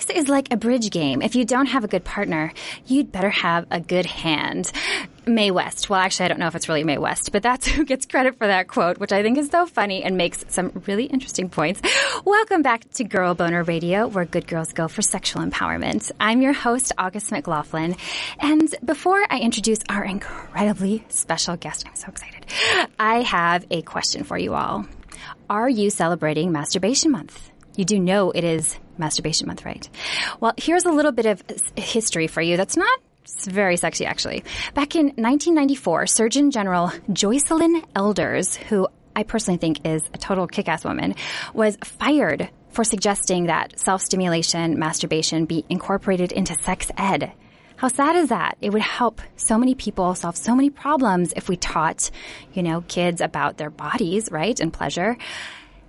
Sex is like a bridge game. If you don't have a good partner, you'd better have a good hand. Mae West. Well, actually, I don't know if it's really Mae West, but that's who gets credit for that quote, which I think is so funny and makes some really interesting points. Welcome back to Girl Boner Radio, where good girls go for sexual empowerment. I'm your host, August McLaughlin. And before I introduce our incredibly special guest, I'm so excited, I have a question for you all. Are you celebrating Masturbation Month? You do know it is Masturbation Month, right? Well, here's a little bit of history for you that's not it's very sexy, actually. Back in 1994, Surgeon General Joycelyn Elders, who I personally think is a total kick-ass woman, was fired for suggesting that self-stimulation, masturbation be incorporated into sex ed. How sad is that? It would help so many people solve so many problems if we taught, you know, kids about their bodies, right, and pleasure.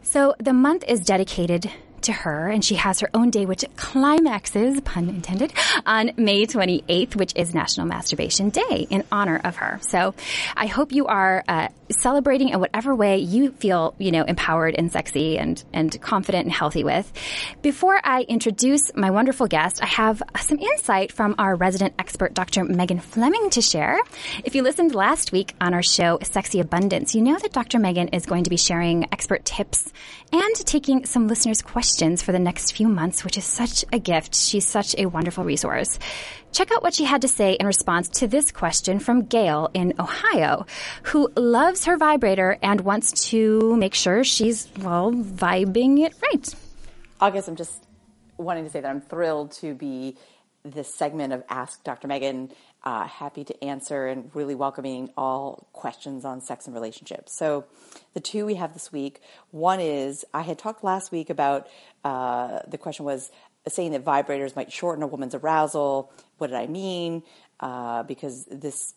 So the month is dedicated to her, and she has her own day, which climaxes, pun intended, on May 28th, which is National Masturbation Day in honor of her. So I hope you are uh, celebrating in whatever way you feel, you know, empowered and sexy and, and confident and healthy with. Before I introduce my wonderful guest, I have some insight from our resident expert, Dr. Megan Fleming, to share. If you listened last week on our show, Sexy Abundance, you know that Dr. Megan is going to be sharing expert tips and taking some listeners' questions for the next few months, which is such a gift. She's such a wonderful resource. Check out what she had to say in response to this question from Gail in Ohio, who loves her vibrator and wants to make sure she's, well, vibing it right. August, I'm just wanting to say that I'm thrilled to be this segment of Ask Dr. Megan. Uh, happy to answer and really welcoming all questions on sex and relationships. So, the two we have this week one is I had talked last week about uh, the question was saying that vibrators might shorten a woman's arousal. What did I mean? Uh, because this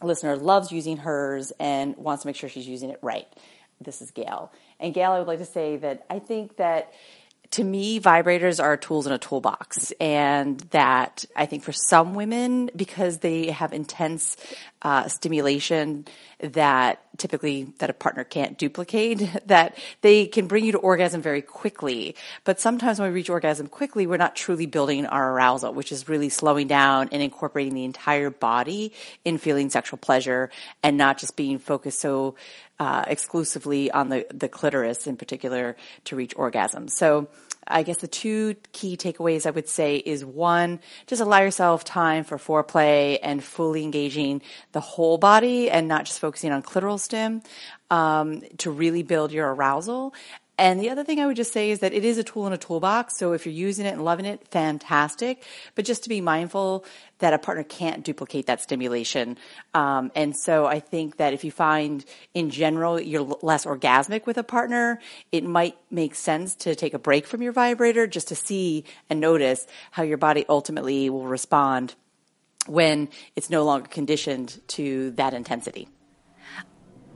listener loves using hers and wants to make sure she's using it right. This is Gail. And Gail, I would like to say that I think that to me, vibrators are tools in a toolbox, and that I think for some women, because they have intense uh, stimulation that typically that a partner can't duplicate, that they can bring you to orgasm very quickly. But sometimes when we reach orgasm quickly, we're not truly building our arousal, which is really slowing down and incorporating the entire body in feeling sexual pleasure, and not just being focused so uh, exclusively on the, the clitoris in particular to reach orgasm. So I guess the two key takeaways I would say is one, just allow yourself time for foreplay and fully engaging the whole body and not just focusing on clitoral stim um, to really build your arousal. And the other thing I would just say is that it is a tool in a toolbox. So if you're using it and loving it, fantastic. But just to be mindful that a partner can't duplicate that stimulation. Um, and so I think that if you find in general you're less orgasmic with a partner, it might make sense to take a break from your vibrator just to see and notice how your body ultimately will respond when it's no longer conditioned to that intensity.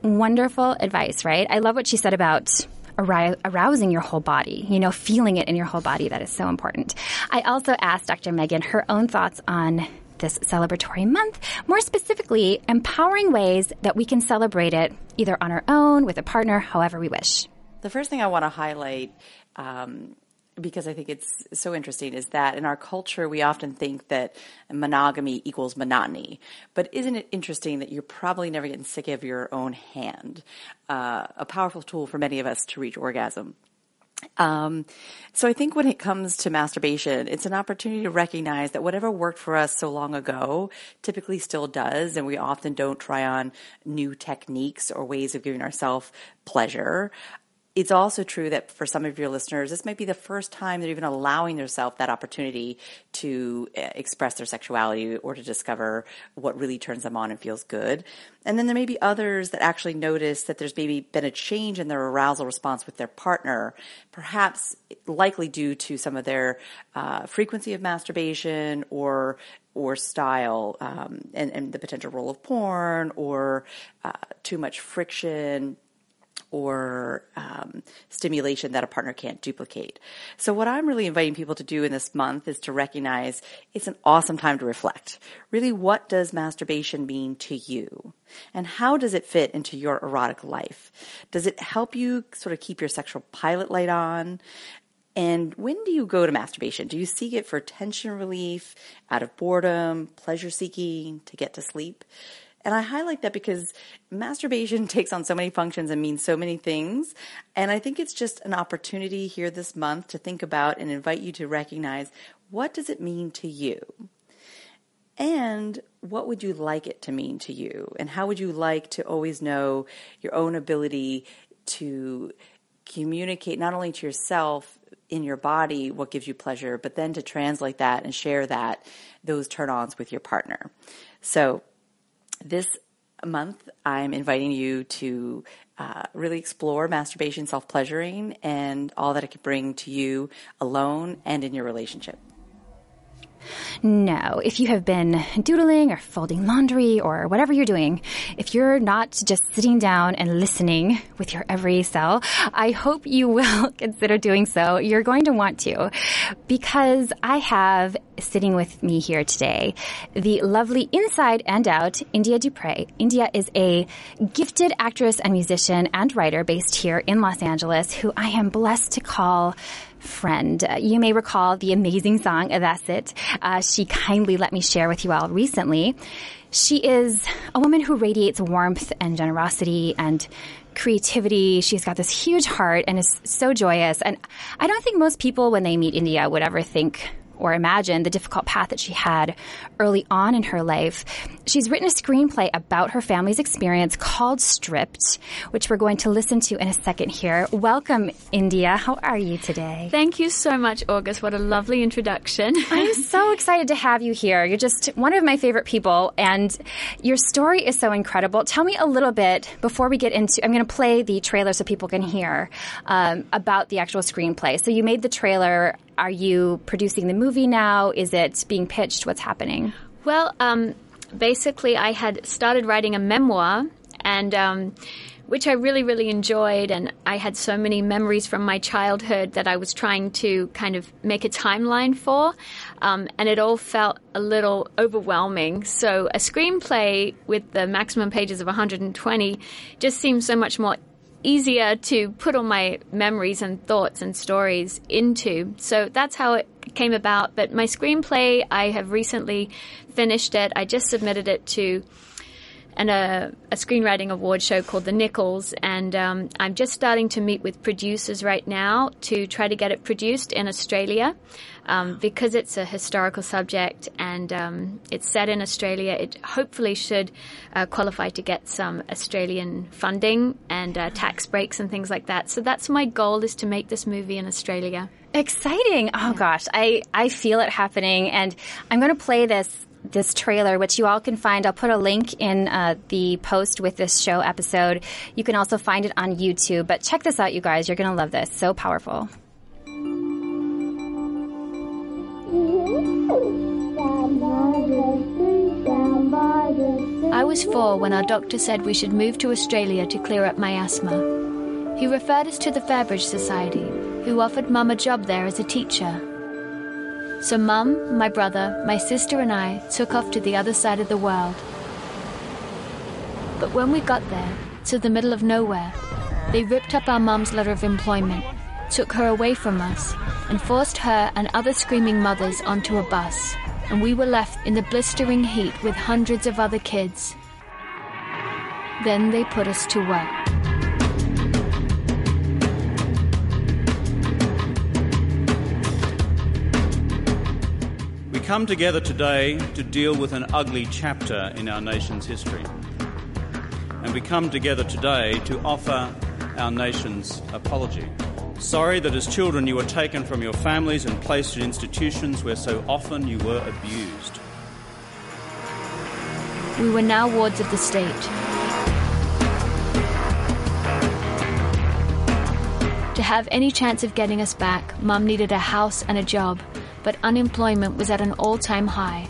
Wonderful advice, right? I love what she said about arousing your whole body, you know, feeling it in your whole body. That is so important. I also asked Dr. Megan her own thoughts on this celebratory month, more specifically, empowering ways that we can celebrate it either on our own, with a partner, however we wish. The first thing I want to highlight um, because I think it's so interesting is that in our culture we often think that monogamy equals monotony. But isn't it interesting that you're probably never getting sick of your own hand? Uh, a powerful tool for many of us to reach orgasm. Um, so I think when it comes to masturbation, it's an opportunity to recognize that whatever worked for us so long ago typically still does, and we often don't try on new techniques or ways of giving ourselves pleasure it's also true that for some of your listeners, this might be the first time they're even allowing themselves that opportunity to uh, express their sexuality or to discover what really turns them on and feels good. And then there may be others that actually notice that there's maybe been a change in their arousal response with their partner, perhaps likely due to some of their uh, frequency of masturbation or or style um, and, and, the potential role of porn or uh, too much friction or um, stimulation that a partner can't duplicate. So, what I'm really inviting people to do in this month is to recognize it's an awesome time to reflect. Really, what does masturbation mean to you? And how does it fit into your erotic life? Does it help you sort of keep your sexual pilot light on? And when do you go to masturbation? Do you seek it for tension relief, out of boredom, pleasure seeking, to get to sleep? And I highlight that because masturbation takes on so many functions and means so many things. And I think it's just an opportunity here this month to think about and invite you to recognize what does it mean to you? And what would you like it to mean to you? And how would you like to always know your own ability to communicate not only to yourself in your body what gives you pleasure, but then to translate that and share that, those turn ons with your partner. So this month, I'm inviting you to uh, really explore masturbation, self pleasuring, and all that it can bring to you alone and in your relationship. No, if you have been doodling or folding laundry or whatever you're doing, if you're not just sitting down and listening with your every cell, I hope you will consider doing so. You're going to want to because I have sitting with me here today the lovely inside and out India Dupree. India is a gifted actress and musician and writer based here in Los Angeles who I am blessed to call friend. Uh, you may recall the amazing song, It. Uh, she kindly let me share with you all recently. She is a woman who radiates warmth and generosity and creativity. She's got this huge heart and is so joyous. And I don't think most people, when they meet India, would ever think or imagine the difficult path that she had early on in her life. She's written a screenplay about her family's experience called Stripped, which we're going to listen to in a second here. Welcome, India. How are you today? Thank you so much, August. What a lovely introduction. I'm so excited to have you here. You're just one of my favorite people, and your story is so incredible. Tell me a little bit before we get into. I'm going to play the trailer so people can hear um, about the actual screenplay. So you made the trailer are you producing the movie now? Is it being pitched? What's happening? Well, um, basically, I had started writing a memoir, and um, which I really, really enjoyed. And I had so many memories from my childhood that I was trying to kind of make a timeline for. Um, and it all felt a little overwhelming. So a screenplay with the maximum pages of 120 just seemed so much more easier to put all my memories and thoughts and stories into. So that's how it came about. But my screenplay, I have recently finished it. I just submitted it to and a, a, screenwriting award show called The Nicholls. And um, I'm just starting to meet with producers right now to try to get it produced in Australia. Um, because it's a historical subject and um, it's set in Australia, it hopefully should uh, qualify to get some Australian funding and uh, tax breaks and things like that. So that's my goal is to make this movie in Australia. Exciting! Oh gosh, I I feel it happening, and I'm going to play this this trailer, which you all can find. I'll put a link in uh, the post with this show episode. You can also find it on YouTube. But check this out, you guys. You're going to love this. So powerful. I was four when our doctor said we should move to Australia to clear up my asthma. He referred us to the Fairbridge Society, who offered Mum a job there as a teacher. So Mum, my brother, my sister, and I took off to the other side of the world. But when we got there, to the middle of nowhere, they ripped up our mum's letter of employment, took her away from us, and forced her and other screaming mothers onto a bus. And we were left in the blistering heat with hundreds of other kids. Then they put us to work. Come together today to deal with an ugly chapter in our nation's history. And we come together today to offer our nation's apology. Sorry that as children you were taken from your families and placed in institutions where so often you were abused. We were now wards of the state. To have any chance of getting us back, Mum needed a house and a job, but unemployment was at an all time high.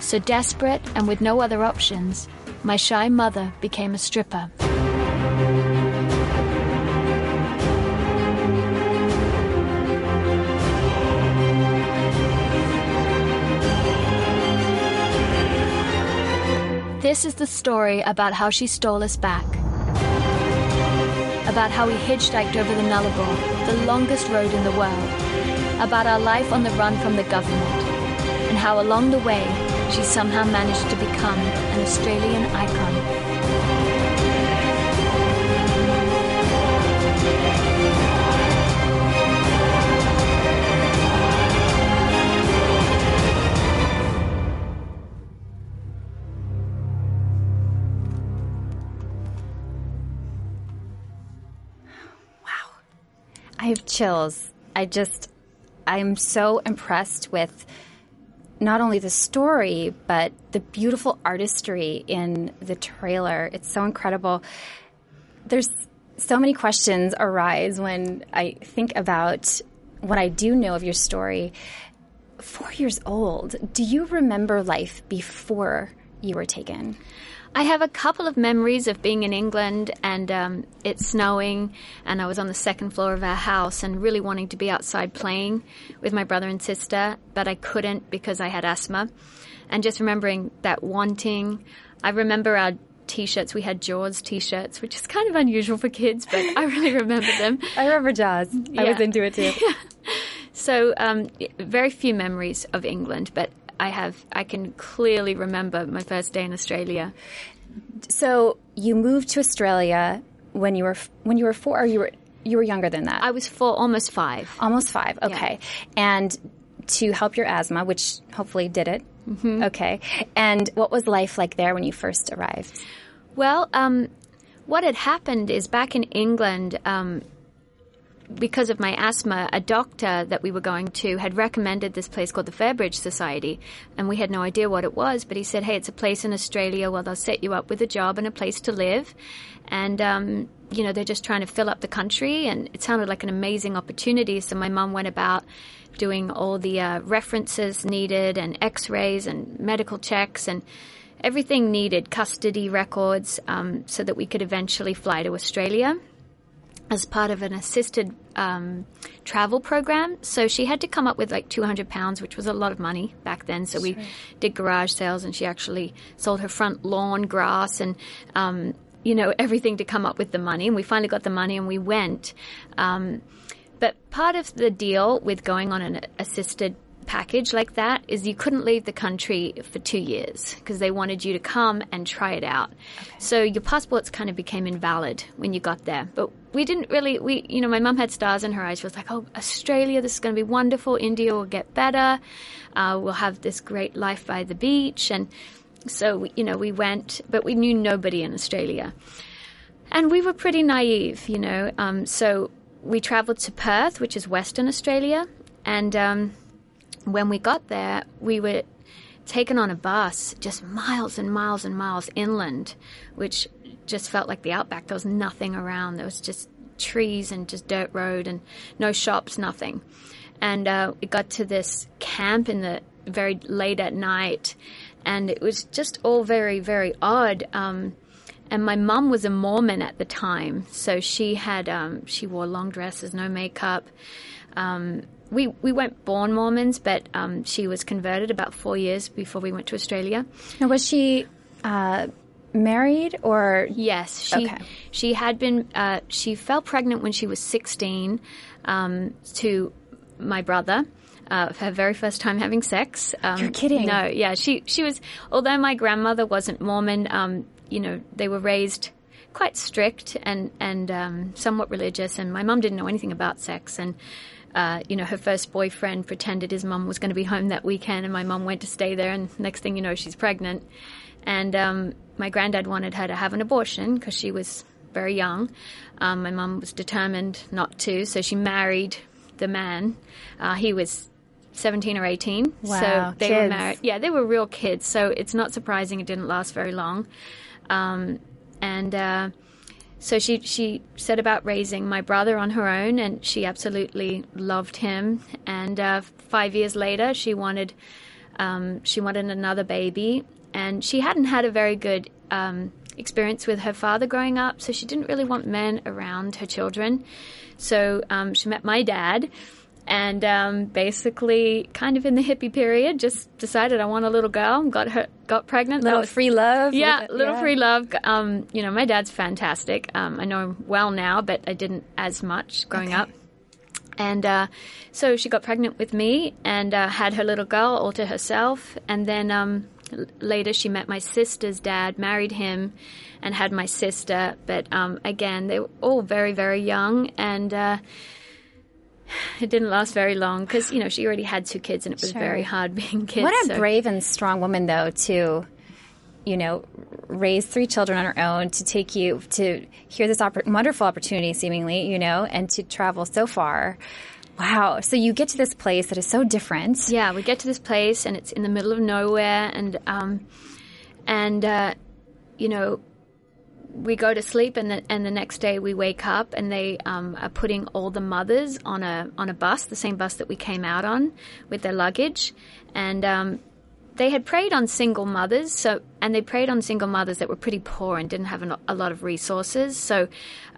So desperate and with no other options, my shy mother became a stripper. This is the story about how she stole us back. About how we hitchhiked over the Nullarbor, the longest road in the world. About our life on the run from the government. And how along the way, she somehow managed to become an Australian icon. I have chills. I just, I'm so impressed with not only the story, but the beautiful artistry in the trailer. It's so incredible. There's so many questions arise when I think about what I do know of your story. Four years old, do you remember life before you were taken? I have a couple of memories of being in England and um, it snowing, and I was on the second floor of our house and really wanting to be outside playing with my brother and sister, but I couldn't because I had asthma. And just remembering that wanting, I remember our t-shirts. We had Jaws t-shirts, which is kind of unusual for kids, but I really remember them. I remember Jaws. I was into it too. So um, very few memories of England, but I have. I can clearly remember my first day in Australia. So you moved to Australia when you were when you were four, or you were you were younger than that. I was four, almost five. Almost five. Okay. And to help your asthma, which hopefully did it. Mm-hmm. Okay. And what was life like there when you first arrived? Well, um, what had happened is back in England, um, because of my asthma, a doctor that we were going to had recommended this place called the Fairbridge Society, and we had no idea what it was. But he said, "Hey, it's a place in Australia where they'll set you up with a job and a place to live, and um, you know they're just trying to fill up the country." And it sounded like an amazing opportunity. So my mum went about doing all the uh, references needed and X-rays and medical checks and everything needed, custody records, um, so that we could eventually fly to Australia as part of an assisted um, travel program. So she had to come up with like 200 pounds, which was a lot of money back then. So we did garage sales and she actually sold her front lawn grass and, um, you know, everything to come up with the money. And we finally got the money and we went. Um, but part of the deal with going on an assisted package like that is you couldn't leave the country for two years because they wanted you to come and try it out. So your passports kind of became invalid when you got there. But we didn't really, we, you know, my mum had stars in her eyes. She was like, oh, Australia, this is going to be wonderful. India will get better. Uh, we'll have this great life by the beach. And so, we, you know, we went, but we knew nobody in Australia. And we were pretty naive, you know. Um, so we traveled to Perth, which is Western Australia. And, um, when we got there, we were taken on a bus just miles and miles and miles inland, which just felt like the outback. There was nothing around. There was just trees and just dirt road and no shops, nothing. And uh, we got to this camp in the very late at night, and it was just all very, very odd. Um, and my mum was a Mormon at the time, so she had um, she wore long dresses, no makeup. Um, we we weren't born Mormons, but um, she was converted about four years before we went to Australia. Now, was she uh, married or? Yes, she Okay. she had been uh, she fell pregnant when she was sixteen um, to my brother. Uh, for her very first time having sex. Um, You're kidding. No, yeah, she she was. Although my grandmother wasn't Mormon, um, you know, they were raised quite strict and and um, somewhat religious. And my mum didn't know anything about sex. And uh, you know, her first boyfriend pretended his mum was going to be home that weekend, and my mum went to stay there. And next thing you know, she's pregnant. And um, my granddad wanted her to have an abortion because she was very young. Um, my mum was determined not to, so she married the man. Uh, he was 17 or 18. Wow, so they were married. Yeah, they were real kids. So it's not surprising it didn't last very long. Um, and uh, so she she set about raising my brother on her own, and she absolutely loved him. And uh, five years later, she wanted um, she wanted another baby, and she hadn't had a very good um, experience with her father growing up, so she didn't really want men around her children. So um, she met my dad. And um, basically, kind of in the hippie period, just decided I want a little girl. Got her, got pregnant. Little was- free love. yeah, Little- little yeah. free love. Um, you know, my dad's fantastic. Um, I know him well now, but I didn't as much growing up. And uh, so she got pregnant with me and uh, had her little girl all to herself. And then um, later she met my sister's dad, married him, and had my sister. But um, again, they were all very, very young. And uh, it didn't last very long because, you know, she already had two kids and it was Sure. very hard being kids. What a so- brave and strong woman, though, to you know raise three children on her own, to take you to hear this oppor- wonderful opportunity, seemingly, you know, and to travel so far. Wow! So you get to this place that is so different. Yeah, we get to this place and it's in the middle of nowhere, and um, and uh, you know, we go to sleep, and the, and the next day we wake up, and they um, are putting all the mothers on a on a bus, the same bus that we came out on, with their luggage, and um, they had preyed on single mothers, so and they preyed on single mothers that were pretty poor and didn't have an, a lot of resources. So,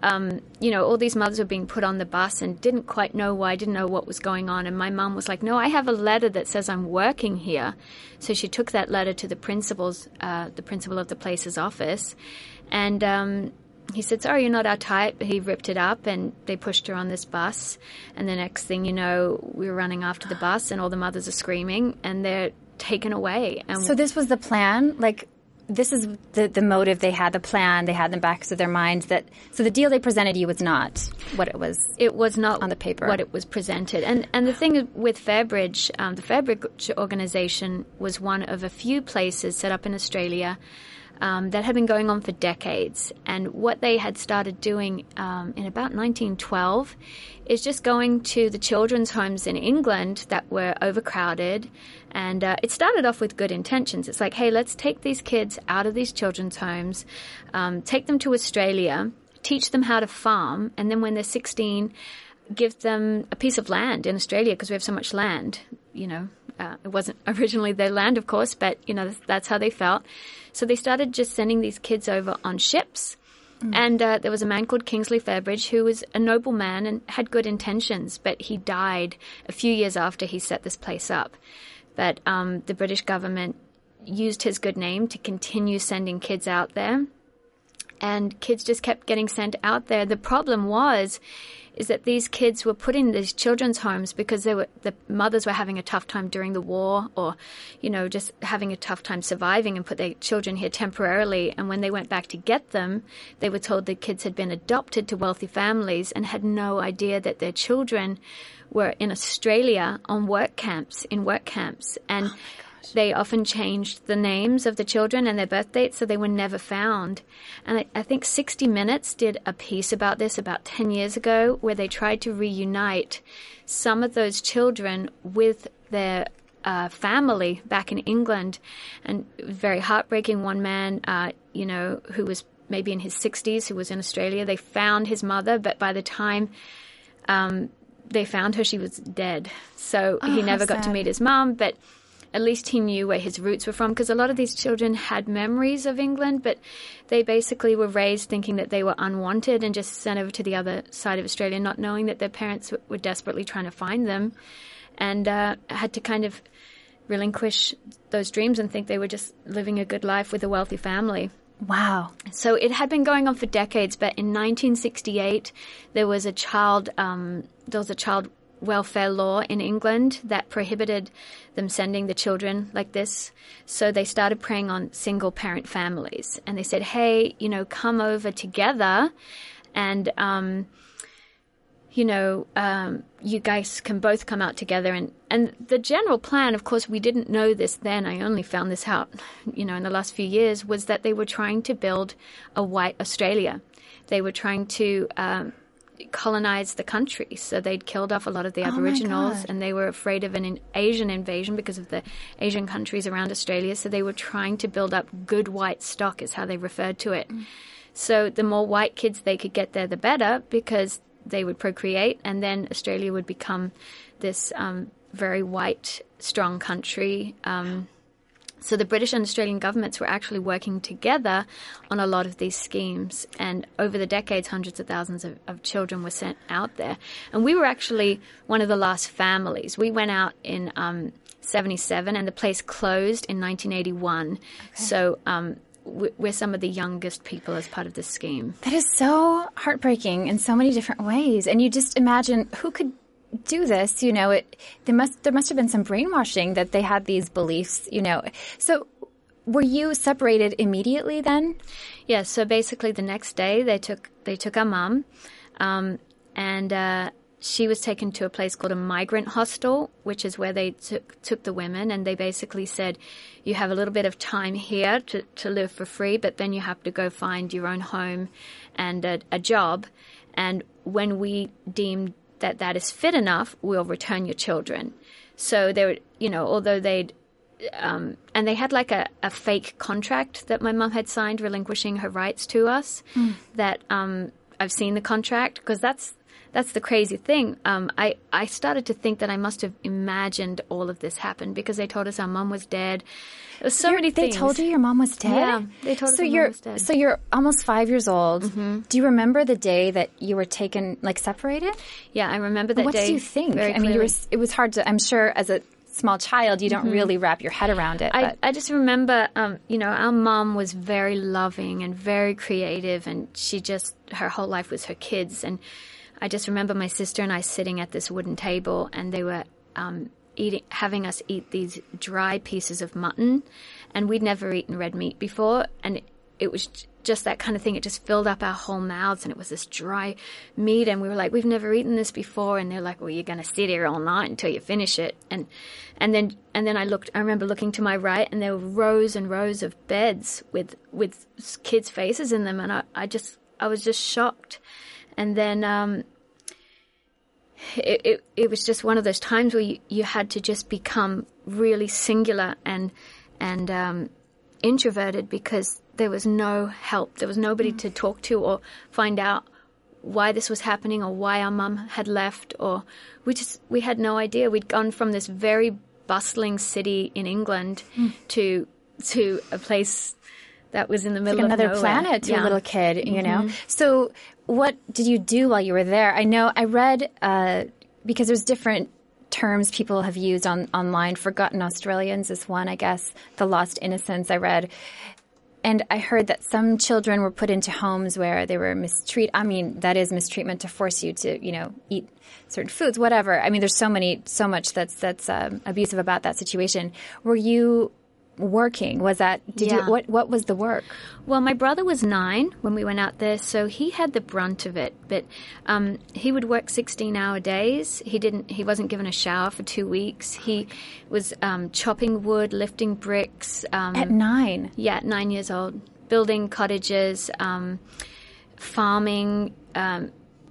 um, you know, all these mothers were being put on the bus and didn't quite know why, didn't know what was going on. And my mum was like, "No, I have a letter that says I'm working here." So she took that letter to the principal's, uh, the principal of the place's office, and. Um, he said, Sorry, you're not our type. He ripped it up and they pushed her on this bus. And the next thing you know, we were running after the bus and all the mothers are screaming and they're taken away. And So this was the plan, like. This is the, the motive they had, the plan they had in the backs of their minds. That so the deal they presented you was not what it was. it was not on the paper. what it was presented. And and the thing with Fairbridge, um, the Fairbridge organisation was one of a few places set up in Australia um, that had been going on for decades. And what they had started doing um, in about 1912 is just going to the children's homes in England that were overcrowded. And uh, it started off with good intentions. It's like, hey, let's take these kids out of these children's homes, um, take them to Australia, teach them how to farm, and then when they're 16, give them a piece of land in Australia because we have so much land. You know, uh, it wasn't originally their land, of course, but you know that's, how they felt. So they started just sending these kids over on ships. And uh, there was a man called Kingsley Fairbridge who was a noble man and had good intentions, but he died a few years after he set this place up. But um, the British government used his good name to continue sending kids out there and kids just kept getting sent out there. The problem was is that these kids were put in these children's homes because they were the mothers were having a tough time during the war or you know just having a tough time surviving and put their children here temporarily. And when they went back to get them they were told the kids had been adopted to wealthy families and had no idea that their children were in Australia on work camps in work camps. And oh they often changed the names of the children and their birth dates, so they were never found. And I, I think 60 Minutes did a piece about this about 10 years ago, where they tried to reunite some of those children with their uh, family back in England. And very heartbreaking. One man, uh, you know, who was maybe in his 60s, who was in Australia, they found his mother, but by the time um, they found her, she was dead. So he never got to meet his mom, but at least he knew where his roots were from because a lot of these children had memories of England, but they basically were raised thinking that they were unwanted and just sent over to the other side of Australia, not knowing that their parents w- were desperately trying to find them and uh, had to kind of relinquish those dreams and think they were just living a good life with a wealthy family. Wow. So it had been going on for decades, but in 1968 there was a child um, there was a child welfare law in England that prohibited them sending the children like this. So they started preying on single parent families, and they said, "Hey, you know, come over together, and um, you know, um, you guys can both come out together. And, and the general plan, of course, we didn't know this then. I only found this out, you know, in the last few years, was that they were trying to build a white Australia. They were trying to um, colonize the country. So they'd killed off a lot of the Oh Aboriginals and they were afraid of an in- Asian invasion because of the Asian countries around Australia. So they were trying to build up good white stock, is how they referred to it. So the more white kids they could get there, the better because they would procreate, and then Australia would become this um, very white, strong country. Um, so the British and Australian governments were actually working together on a lot of these schemes. And over the decades, hundreds of thousands of, of children were sent out there. And we were actually one of the last families. We went out in um, 77 and the place closed in 1981. So um, we're some of the youngest people as part of this scheme. That is so heartbreaking in so many different ways. And you just imagine who could do this, you know, it there must there must have been some brainwashing that they had these beliefs, you know. So were you separated immediately then? Yeah, so basically the next day they took they took our mum, um, and uh, she was taken to a place called a migrant hostel, which is where they took took the women, and they basically said, you have a little bit of time here to, to live for free, but then you have to go find your own home and a, a job, and when we deemed that that is fit enough, we'll return your children. So they were, you know, although they'd um, and they had like a, a fake contract that my mum had signed relinquishing her rights to us that um, I've seen the contract because that's that's the crazy thing. Um, I, I started to think that I must have imagined all of this happened because they told us our mom was dead. There so You're- many things. they told you your mom was dead. Yeah, they told us so mom you're was dead. Mm-hmm. so you're almost five years old. Do you remember the day that you were taken, like separated? Yeah, I remember that what day. do you think? I mean, you were, it was hard to. I'm sure as a small child, you don't really wrap your head around it. I, I just remember, um, you know, our mom was very loving and very creative, and she just, her whole life was her kids. And I just remember my sister and I sitting at this wooden table, and they were um, eating, having us eat these dry pieces of mutton, and we'd never eaten red meat before, and it, it was just that kind of thing. It just filled up our whole mouths, and it was this dry meat, and we were like, "We've never eaten this before," and they're like, "Well, you're going to sit here all night until you finish it," and and then and then I looked. I remember looking to my right, and there were rows and rows of beds with with kids' faces in them, and I, I just I was just shocked, and then. um it, it, it was just one of those times where you, you had to just become really singular and and um, introverted because there was no help. There was nobody to talk to or find out why this was happening or why our mum had left or we just we had no idea. We'd gone from this very bustling city in England to to a place that was in the middle like another of nowhere. planet to a little kid, you know. So, what did you do while you were there? I know I read uh, because there's different terms people have used on online. Forgotten Australians is one, I guess. The lost innocence. I read. And I heard that some children were put into homes where they were mistreated. I mean, that is mistreatment to force you to, you know, eat certain foods, whatever. I mean, there's so many, so much that's that's um, abusive about that situation. Were you working? Was that? Did Yeah. you? What What was the work? Well, my brother was nine when we went out there, so he had the brunt of it. But um, he would work sixteen-hour days. He didn't. He wasn't given a shower for two weeks. He was um, chopping wood, lifting bricks. Um, At nine. yeah, at nine years old, building cottages, um, farming.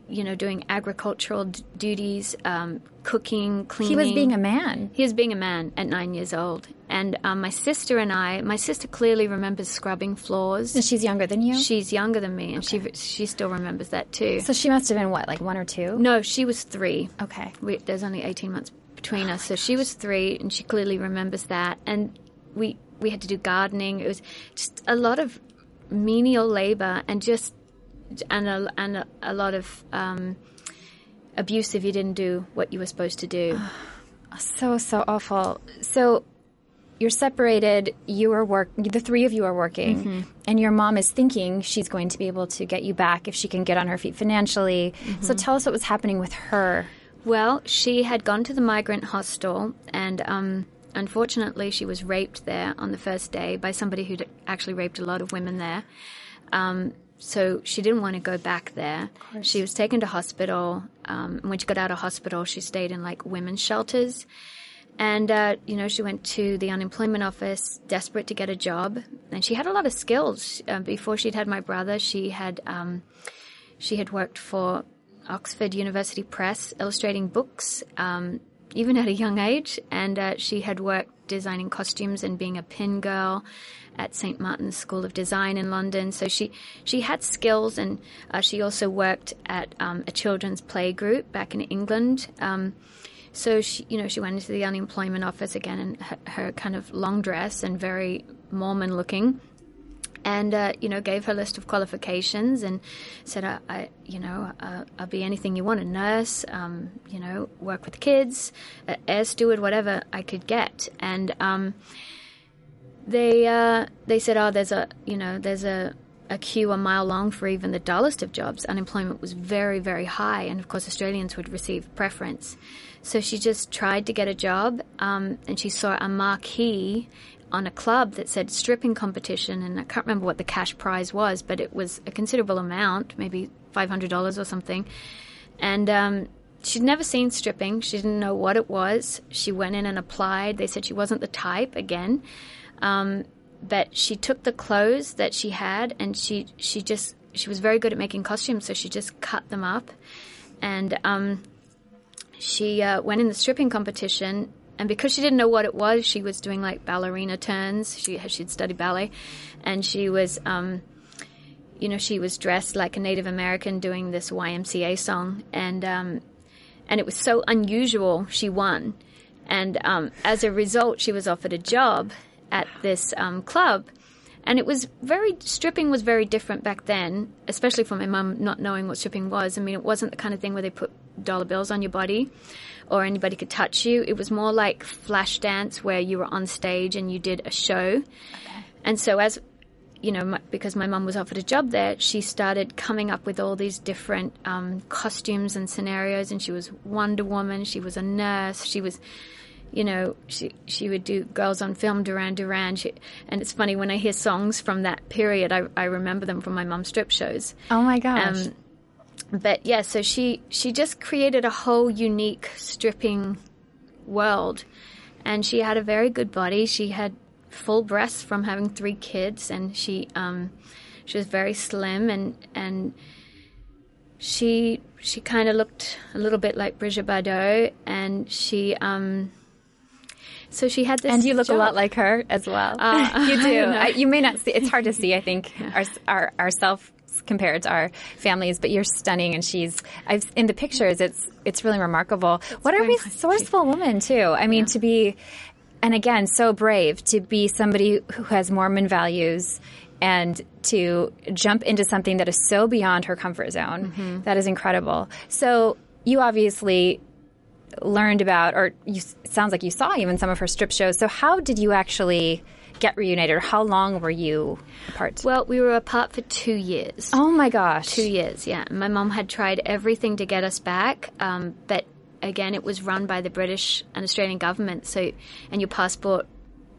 You know, doing agricultural d- duties, um, cooking, cleaning. He was being a man. He was being a man at nine years old. And um, my sister and I, my sister clearly remembers scrubbing floors. And she's younger than you. She's younger than me, and she she still remembers that too. so she must have been what, like one or two? no, she was three. Okay. We, there's only 18 months between us, so she was three, and she clearly remembers that. And we we had to do gardening. It was just a lot of menial labor, and just and a, and a, a lot of um, abuse if you didn't do what you were supposed to do. So so awful. So you're separated. You are work. The three of you are working, and your mom is thinking she's going to be able to get you back if she can get on her feet financially. So tell us what was happening with her. Well, she had gone to the migrant hostel, and um, unfortunately, she was raped there on the first day by somebody who'd actually raped a lot of women there. Um, so she didn't want to go back there. She was taken to hospital. Um, and when she got out of hospital, she stayed in like women's shelters. And, uh, you know, she went to the unemployment office, desperate to get a job. And she had a lot of skills. Uh, before she'd had my brother, she had, um, she had worked for Oxford University Press, illustrating books, um, even at a young age. And uh, she had worked designing costumes and being a pin girl at St Martin's School of Design in London. So she she had skills, and uh, she also worked at um, a children's play group back in England. Um, so she, you know, she went into the unemployment office again in her, her kind of long dress and very Mormon looking and uh, you know gave her list of qualifications and said I, I you know uh, I'll be anything you want a nurse um, you know work with kids air steward whatever I could get and um, they uh, they said oh there's a you know there's a a queue a mile long for even the dullest of jobs unemployment was very very high and of course Australians would receive preference so she just tried to get a job um, and she saw a marquee on a club that said stripping competition, and I can't remember what the cash prize was, but it was a considerable amount, maybe five hundred dollars or something. And um, she'd never seen stripping; she didn't know what it was. She went in and applied. They said she wasn't the type again, um, but she took the clothes that she had, and she she just she was very good at making costumes, so she just cut them up, and um, she uh, went in the stripping competition and because she didn't know what it was, she was doing like ballerina turns. She she'd studied ballet, and she was, um, you know, she was dressed like a Native American doing this YMCA song, and um, and it was so unusual. She won, and um, as a result, she was offered a job at this um, club. And it was very, stripping was very different back then, especially for my mum not knowing what stripping was. I mean, it wasn't the kind of thing where they put dollar bills on your body or anybody could touch you. It was more like Flashdance where you were on stage and you did a show. Okay. And so as you know, my, because my mum was offered a job there, she started coming up with all these different um, costumes and scenarios. And she was Wonder Woman. She was a nurse. She was, you know, she she would do Girls on Film, Duran Duran. She, and it's funny when I hear songs from that period, I, I remember them from my mum's strip shows. Oh my gosh! Um, but yeah, so she she just created a whole unique stripping world, and she had a very good body. She had full breasts from having three kids, and she um, she was very slim and and she she kind of looked a little bit like Brigitte Bardot, and she um, so she had this. And you look job. a lot like her as well. Uh, you do. I, you may not see. It's hard to see. I think our our, our self compared to our families, but you're stunning, and she's I've, in the pictures. It's it's really remarkable. what a resourceful woman too. I mean, yeah. to be, and again, so brave to be somebody who has Mormon values and to jump into something that is so beyond her comfort zone. Mm-hmm. That is incredible. So you obviously learned about, or you sounds like you saw even some of her strip shows. So how did you actually? get reunited? How long were you apart? Well, we were apart for two years. Oh my gosh. Two years, yeah. My mom had tried everything to get us back, um, but again, it was run by the British and Australian government. So, and your passport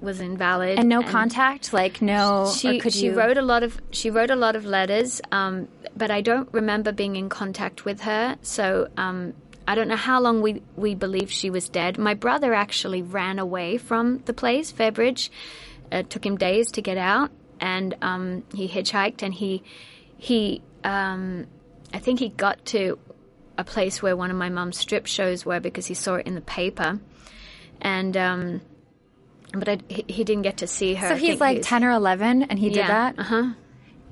was invalid and no and contact like no she, she you... wrote a lot of she wrote a lot of letters um, but i don't remember being in contact with her so um, I don't know how long we, we believed she was dead. My brother actually ran away from the place, Fairbridge, it took him days to get out, and um, he hitchhiked, and he he um, I think he got to a place where one of my mum's strip shows were because he saw it in the paper, and um, but I, he, he, didn't get to see her. So he's like ten or eleven, and he did yeah, that. Uh huh.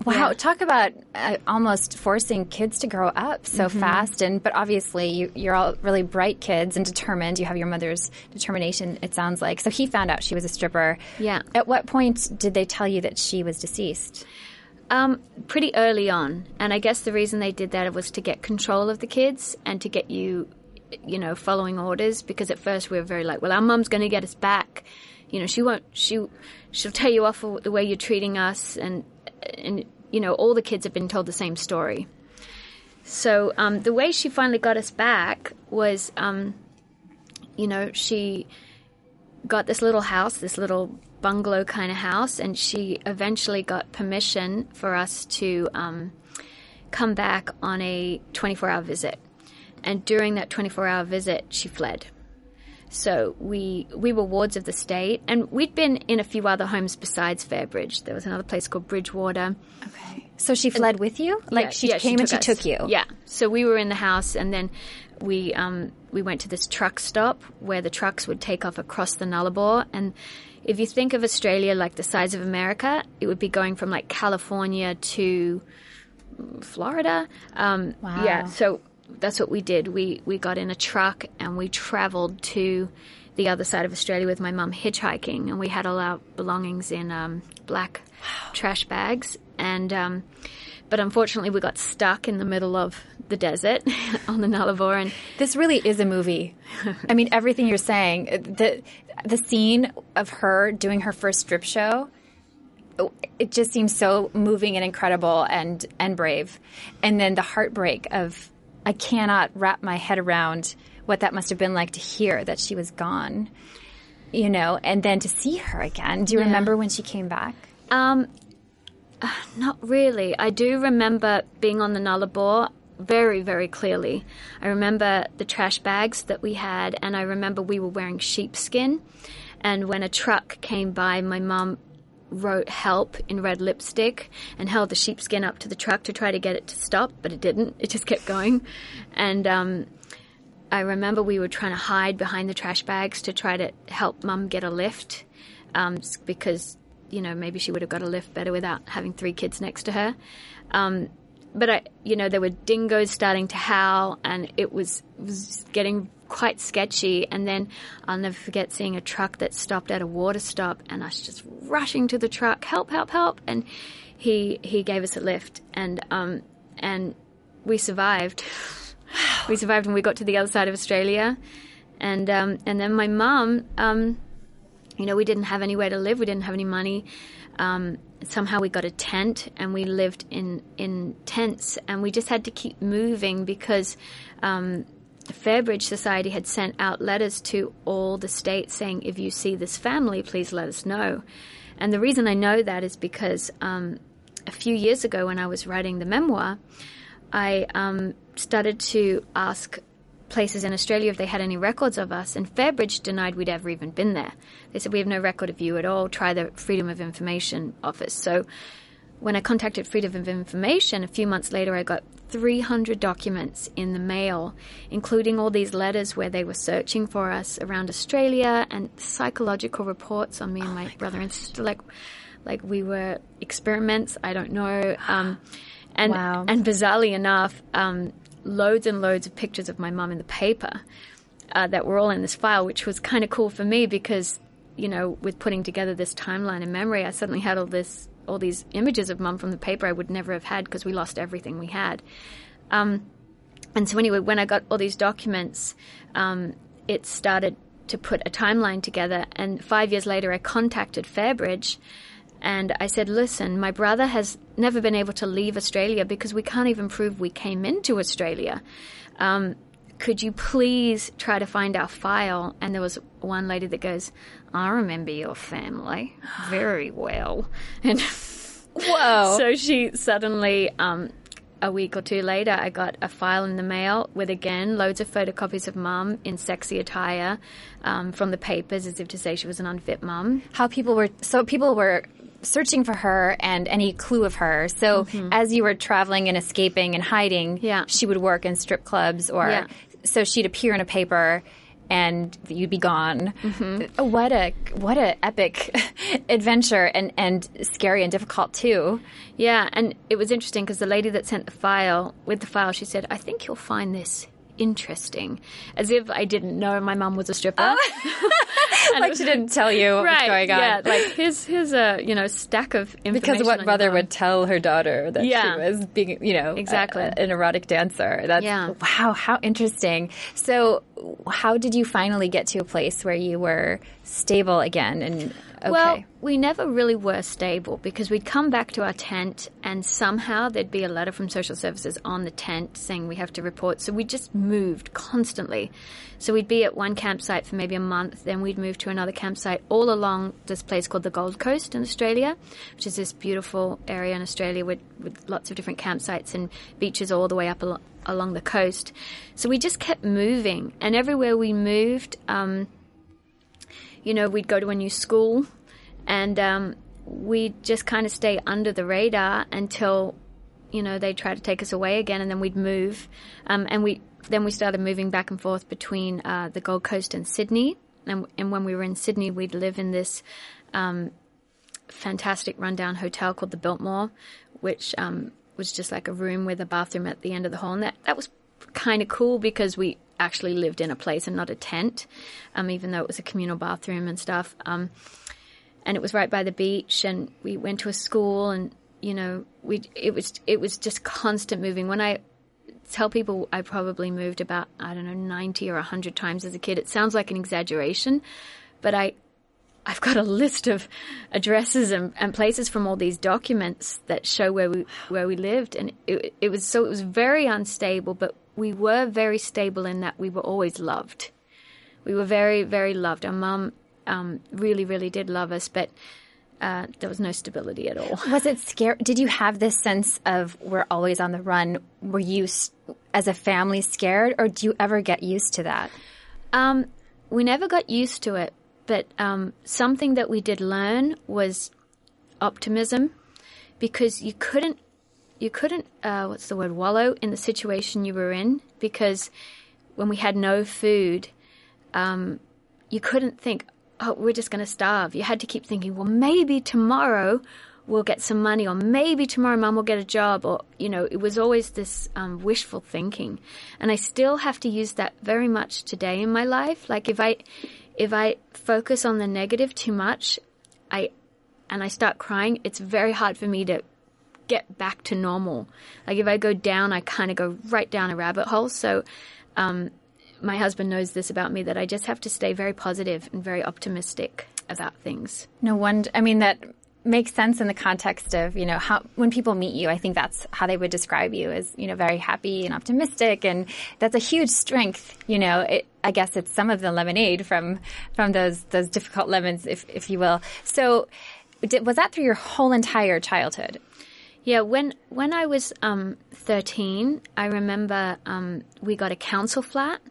Wow, yeah. talk about uh, almost forcing kids to grow up so mm-hmm. fast. And but obviously, you, you're all really bright kids and determined. You have your mother's determination. It sounds like. So he found out she was a stripper. Yeah. At what point did they tell you that she was deceased? Um, pretty early on, and I guess the reason they did that was to get control of the kids and to get you, you know, following orders. Because at first we were very like, well, our mum's going to get us back. You know, she won't. She she'll tell you off for the way you're treating us, and and you know, all the kids have been told the same story. So um, the way she finally got us back was, um, you know, she got this little house, this little bungalow kind of house, and she eventually got permission for us to um, come back on a 24 hour visit. And during that 24 hour visit, she fled. So we we were wards of the state, and we'd been in a few other homes besides Fairbridge. There was another place called Bridgewater. Okay. So she fled with you? Like Yeah, she yeah, came and she us. took you? Yeah. So we were in the house, and then we um, we went to this truck stop where the trucks would take off across the Nullarbor. And if you think of Australia like the size of America, it would be going from like California to Florida. Um, Wow. Yeah. So that's what we did. We we got in a truck and we traveled to the other side of Australia with my mum hitchhiking, and we had all our belongings in um, black trash bags. And um, but unfortunately, we got stuck in the middle of the desert on the Nullarbor, and This really is a movie. I mean, everything you're saying, the the scene of her doing her first strip show, it just seems so moving and incredible and and brave. And then the heartbreak of I cannot wrap my head around what that must have been like to hear that she was gone. You know, and then to see her again. Do you remember when she came back? Um, uh, not really. I do remember being on the Nullarbor very, very clearly. I remember the trash bags that we had, and I remember we were wearing sheepskin. And when a truck came by, my mum wrote help in red lipstick and held the sheepskin up to the truck to try to get it to stop, but it didn't. It just kept going. And um, I remember we were trying to hide behind the trash bags to try to help mum get a lift um, because, you know, maybe she would have got a lift better without having three kids next to her. Um, but I, you know, there were dingoes starting to howl, and it was, was getting quite sketchy. And then I'll never forget seeing a truck that stopped at a water stop, and us just rushing to the truck, help, help, help! And he he gave us a lift, and um, and we survived. we survived, and we got to the other side of Australia, and um, and then my mum, um, you know, we didn't have anywhere to live, we didn't have any money. Um, somehow we got a tent and we lived in in tents and we just had to keep moving because um, Fairbridge Society had sent out letters to all the states saying if you see this family please let us know and the reason I know that is because um, a few years ago when I was writing the memoir I um, started to ask places in Australia if they had any records of us, and Fairbridge denied we'd ever even been there. They said, We have no record of you at all. Try the Freedom of Information office. So when I contacted Freedom of Information, a few months later, I got 300 documents in the mail, including all these letters where they were searching for us around Australia and psychological reports on me and my, brother and sister. Like, like we were experiments. I don't know. Um, and Wow. and bizarrely enough, um, loads and loads of pictures of my mum in the paper uh, that were all in this file, which was kind of cool for me because, you know, with putting together this timeline in memory, I suddenly had all this, all these images of mum from the paper I would never have had because we lost everything we had. Um, and so anyway, when I got all these documents, um, it started to put a timeline together. And five years later, I contacted Fairbridge and I said, listen, my brother has never been able to leave Australia because we can't even prove we came into Australia. Um, could you please try to find our file? And there was one lady that goes, I remember your family very well. And Whoa. so she suddenly, um, a week or two later, I got a file in the mail with again loads of photocopies of mum in sexy attire um, from the papers, as if to say she was an unfit mum. how people were so people were searching for her and any clue of her. So as you were traveling and escaping and hiding, Mm-hmm. Yeah. she would work in strip clubs or Yeah. so she'd appear in a paper and you'd be gone. Mm-hmm. What a what a epic adventure and and scary and difficult too. Yeah, and it was interesting because the lady that sent the file with the file, she said, "I think you'll find this interesting," as if I didn't know my mum was a stripper. Oh. like she didn't tell you what right? was going on. Yeah, like here's here's a you know stack of information because what mother would tell her daughter that Yeah. she was being, you know, Exactly. a- an erotic dancer. That's Yeah. wow, how interesting. So, how did you finally get to a place where you were stable again? And Okay. Well, we never really were stable because we'd come back to our tent and somehow there'd be a letter from social services on the tent saying we have to report. So we just moved constantly. So we'd be at one campsite for maybe a month, then we'd move to another campsite all along this place called the Gold Coast in Australia, which is this beautiful area in Australia with, with lots of different campsites and beaches all the way up al- along the coast. So we just kept moving, and everywhere we moved, um, you know, we'd go to a new school and um, we'd just kind of stay under the radar until, you know, they try to take us away again and then we'd move. Um, and we then we started moving back and forth between uh, the Gold Coast and Sydney. And, and when we were in Sydney, we'd live in this um, fantastic rundown hotel called the Biltmore, which um, was just like a room with a bathroom at the end of the hall. And that, that was kind of cool because we actually lived in a place and not a tent, um, even though it was a communal bathroom and stuff. Um, and it was right by the beach, and we went to a school, and you know, we it was it was just constant moving. When I tell people I probably moved about I don't know ninety or hundred times as a kid, it sounds like an exaggeration, but I I've got a list of addresses and, and, places from all these documents that show where we where we lived, and it, it, was so it was very unstable, but we were very stable in that we were always loved. We were very very loved. Our mum um, really really did love us, but. Uh, there was no stability at all. Was it scary? Did you have this sense of we're always on the run? Were you, as a family, scared, or do you ever get used to that? Um, we never got used to it but um, something that we did learn was optimism, because you couldn't you couldn't uh, what's the word wallow in the situation you were in because when we had no food, um, you couldn't think, oh, we're just going to starve. You had to keep thinking, well, maybe tomorrow we'll get some money, or maybe tomorrow mum will get a job, or, you know, it was always this um, wishful thinking. And I still have to use that very much today in my life. Like if I, if I focus on the negative too much, I and I start crying, it's very hard for me to get back to normal. Like if I go down, I kind of go right down a rabbit hole. So um, my husband knows this about me that I just have to stay very positive and very optimistic about things. No wonder. I mean that makes sense in the context of you know how when people meet you i think that's how they would describe you as you know very happy and optimistic and that's a huge strength you know it, i guess it's some of the lemonade from from those those difficult lemons if if you will so did, was that through your whole entire childhood yeah, when when I was um, thirteen, I remember um, we got a council flat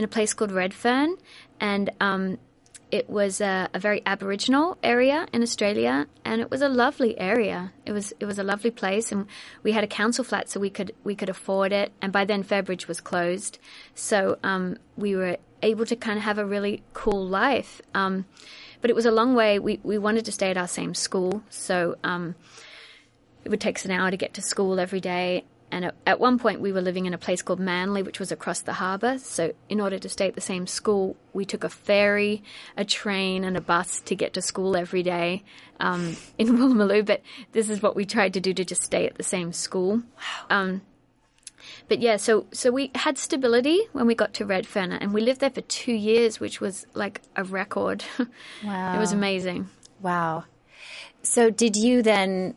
in a place called Redfern, and um, it was a, a, very Aboriginal area in Australia, and it was a lovely area. It was it was a lovely place, and we had a council flat, so we could we could afford it. And by then, Fairbridge was closed, so um, we were able to kind of have a really cool life. Um, but it was a long way. We we wanted to stay at our same school, so um, it would take us an hour to get to school every day, and at, at, one point, we were living in a place called Manly, which was across the harbour. So, in order to stay at the same school, we took a ferry, a train, and a bus to get to school every day um, in Woolloomooloo. But this is what we tried to do to just stay at the same school. Wow. Um, but yeah, so so we had stability when we got to Redfern, and we lived there for two years, which was like a record. Wow, it was amazing. Wow. So, did you then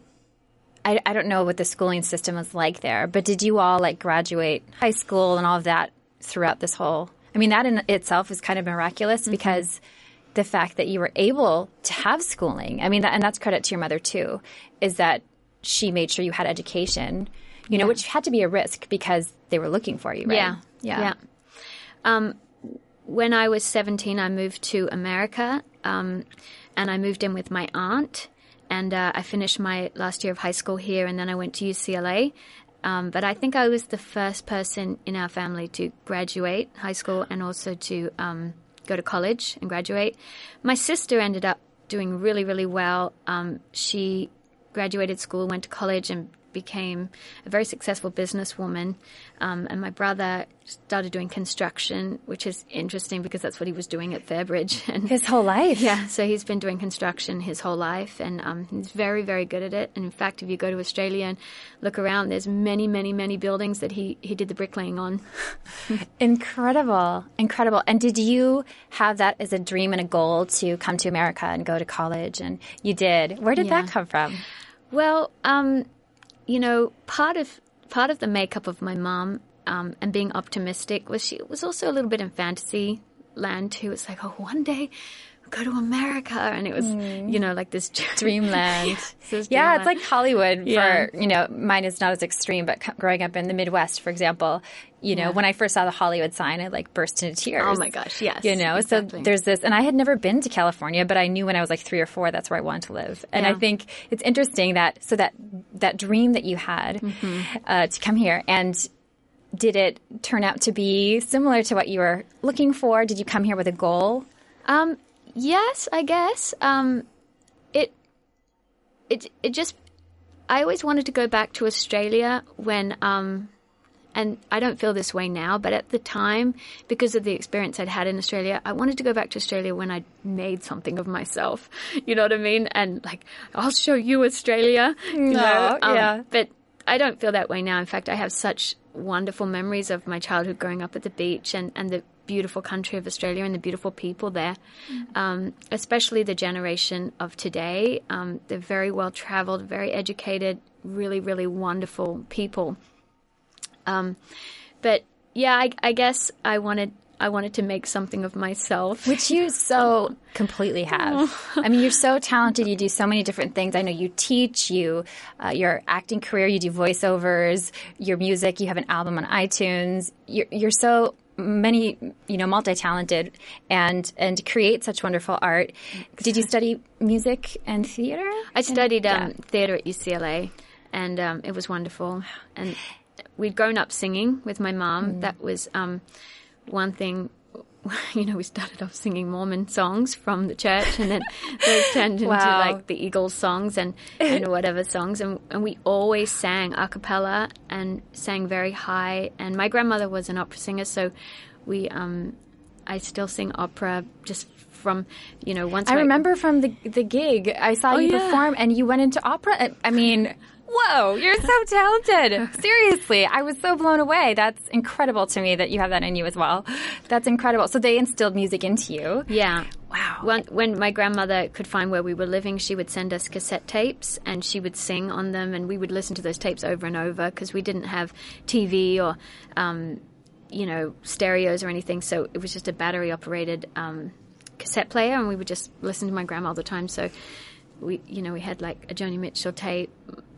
I, I don't know what the schooling system was like there, but did you all like graduate high school and all of that throughout this whole? I mean, that in itself is kind of miraculous mm-hmm. because the fact that you were able to have schooling. I mean, that, and that's credit to your mother too, is that she made sure you had education. You know, which had to be a risk because they were looking for you, right? Yeah, yeah. yeah. Um, when I was seventeen, I moved to America, um, and I moved in with my aunt and uh, I finished my last year of high school here, and then I went to UCLA. Um, but I think I was the first person in our family to graduate high school and also to um, go to college and graduate. My sister ended up doing really, really well. Um, she graduated school, went to college, and became a very successful businesswoman, um, and my brother started doing construction, which is interesting because that's what he was doing at Fairbridge. And His whole life. yeah, so he's been doing construction his whole life, and um, he's very, very good at it. And in fact, if you go to Australia and look around, there's many, many, many buildings that he he did the bricklaying on. Incredible. Incredible. And did you have that as a dream and a goal to come to America and go to college? And you did. Where did Yeah. that come from? Well, um, you know, part of part of the makeup of my mom um, and being optimistic was she was also a little bit in fantasy land too. It's like, oh, one day go to America, and it was, you know, like this Dreamland. yeah, it's dreamland. like Hollywood Yeah. for, you know, mine is not as extreme, but growing up in the Midwest, for example, you know, when I first saw the Hollywood sign, I like burst into tears. Oh my gosh, yes, You know, exactly. so there's this, and I had never been to California, but I knew when I was like three or four, that's where I wanted to live. And I think it's interesting that, so that, that dream that you had Mm-hmm. uh, to come here and did it turn out to be similar to what you were looking for? Did you come here with a goal? Um, yes, I guess. Um, it, it, it just. I always wanted to go back to Australia when, um, and I don't feel this way now, but at the time, because of the experience I'd had in Australia, I wanted to go back to Australia when I'd made something of myself. You know what I mean? And like, I'll show you Australia. You know? No, yeah. But I don't feel that way now. In fact, I have such wonderful memories of my childhood growing up at the beach and, and the beautiful country of Australia and the beautiful people there, um, especially the generation of today. Um, they're very well traveled, very educated, really, really wonderful people. Um, but yeah, I, I guess I wanted I wanted to make something of myself. Which you so completely have. I mean, you're so talented. You do so many different things. I know you teach, you, uh, your acting career, you do voiceovers, your music, you have an album on iTunes. You're, you're so many, you know, multi-talented and, and create such wonderful art. Did you study music and theater? I studied um, theater at UCLA, and um, it was wonderful. And we'd grown up singing with my mom. That was um, one thing. You know, we started off singing Mormon songs from the church, and then they turned into Wow. like the Eagles songs and, and whatever songs. And, and we always sang a cappella and sang very high. And my grandmother was an opera singer, so we um, I still sing opera just from you know once I my- remember from the the gig, I saw you yeah. perform, and you went into opera. I mean, whoa, you're so talented! Seriously, I was so blown away. That's incredible to me that you have that in you as well. That's incredible. So they instilled music into you. Yeah. Wow. When, when my grandmother could find where we were living, she would send us cassette tapes and she would sing on them, and we would listen to those tapes over and over because we didn't have TV or, um, you know, stereos or anything. So it was just a battery operated um, cassette player, and we would just listen to my grandma all the time. So we, you know, we had like a Joni Mitchell tape,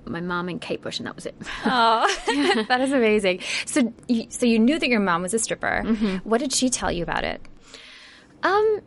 my mom and Kate Bush, and that was it. Oh, that is amazing. So, you, so you knew that your mom was a stripper. What did she tell you about it? Um,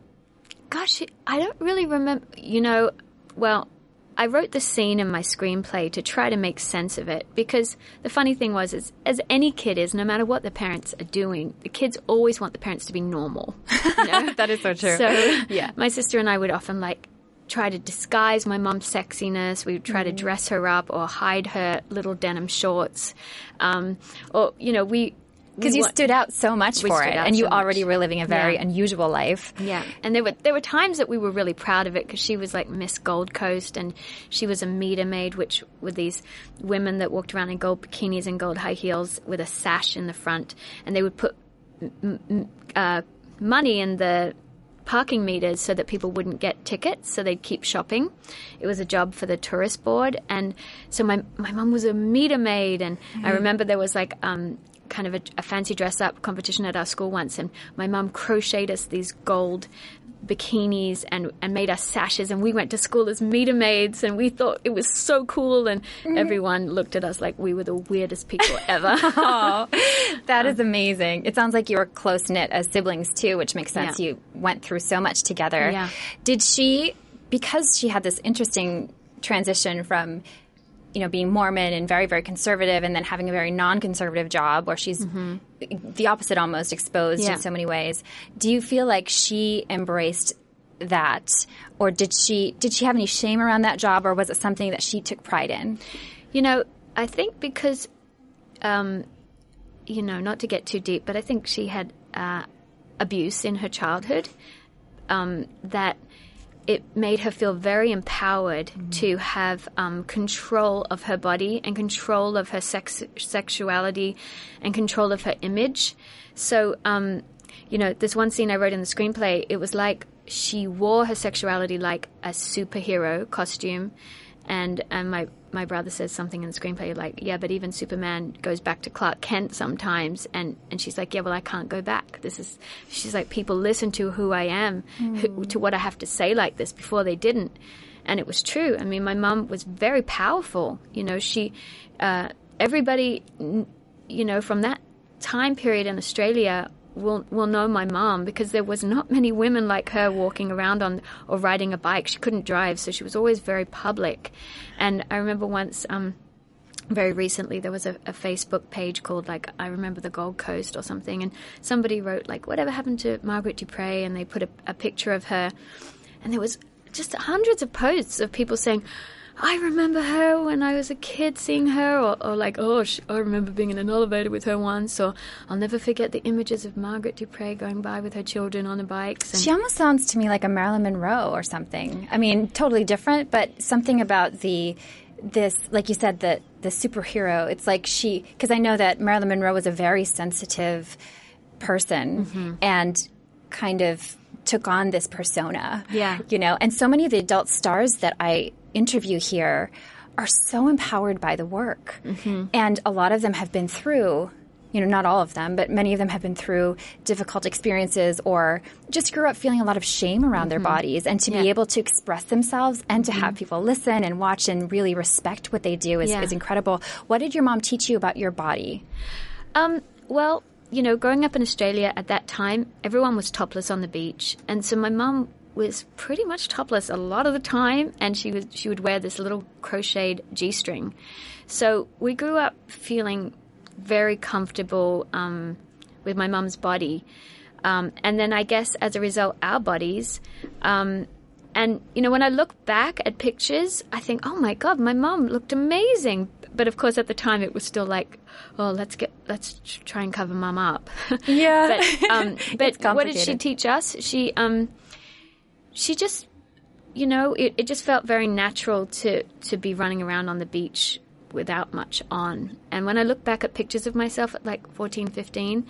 gosh, I don't really remember. You know, well, I wrote the scene in my screenplay to try to make sense of it because the funny thing was, is as any kid is, no matter what the parents are doing, the kids always want the parents to be normal. You know? That is so true. So, Yeah. my sister and I would often like try to disguise my mom's sexiness. We would try Mm-hmm. to dress her up or hide her little denim shorts, um, or you know, we Because you wa- stood out so much for it, and you so much. already were living a very Yeah. unusual life. Yeah, and there were there were times that we were really proud of it because she was like Miss Gold Coast, and she was a meter maid, which were these women that walked around in gold bikinis and gold high heels with a sash in the front, and they would put m- m- uh, money in the parking meters so that people wouldn't get tickets, so they'd keep shopping. It was a job for the tourist board, and so my my mum was a meter maid, and I remember there was like um, kind of a, a fancy dress up competition at our school once, and my mum crocheted us these gold bikinis and, and made us sashes and we went to school as meter maids and we thought it was so cool and mm-hmm. everyone looked at us like we were the weirdest people ever. Oh, that is um, amazing. It sounds like you were close knit as siblings too, which makes sense. Yeah. You went through so much together. Yeah. Did she, because she had this interesting transition from, you know, being Mormon and very, very conservative, and then having a very non-conservative job where she's the opposite, almost exposed Yeah. in so many ways. Do you feel like she embraced that, or did she did she have any shame around that job, or was it something that she took pride in? You know, I think because, um, you know, not to get too deep, but I think she had uh, abuse in her childhood um, that it made her feel very empowered mm-hmm. to have um, control of her body and control of her sex- sexuality and control of her image. So, um, you know, this one scene I wrote in the screenplay, it was like she wore her sexuality like a superhero costume. And, and my my brother says something in the screenplay like, yeah, but even Superman goes back to Clark Kent sometimes, and and she's like, yeah, well, I can't go back. This is, she's like, people listen to who I am, mm. who, to what I have to say like this before they didn't, and it was true. I mean, my mom was very powerful. You know, she, uh, everybody, you know, from that time period in Australia will will know my mom because there was not many women like her walking around on or riding a bike. She couldn't drive, so she was always very public. And I remember once. Um, very recently there was a, a, Facebook page called like I remember the Gold Coast or something, and somebody wrote like whatever happened to Margaret Dupree, and they put a, a picture of her, and there was just hundreds of posts of people saying, I remember her when I was a kid seeing her, or, or like, oh, she, I remember being in an elevator with her once, or I'll never forget the images of Margaret Dupree going by with her children on the bikes. And she almost sounds to me like a Marilyn Monroe or something. I mean, totally different, but something about the this, like you said, the the superhero. It's like she, because I know that Marilyn Monroe was a very sensitive person, mm-hmm. and kind of took on this persona. Yeah. You know, and so many of the adult stars that I interview here are so empowered by the work. Mm-hmm. And a lot of them have been through, you know, not all of them, but many of them have been through difficult experiences or just grew up feeling a lot of shame around mm-hmm. their bodies. And to yeah. be able to express themselves and to mm-hmm. have people listen and watch and really respect what they do is, yeah. is incredible. What did your mom teach you about your body? Um, well, you know, growing up in Australia at that time, everyone was topless on the beach. And so my mum was pretty much topless a lot of the time, and she was she would wear this little crocheted g string. So we grew up feeling very comfortable um, with my mum's body, um, and then I guess as a result, our bodies. Um, and you know, when I look back at pictures, I think, oh my god, my mum looked amazing. But of course, at the time, it was still like, oh, let's get, let's try and cover mum up. Yeah. but um, but what did she teach us? She um, she just, you know, it, it just felt very natural to, to be running around on the beach without much on. And when I look back at pictures of myself at like 14, 15,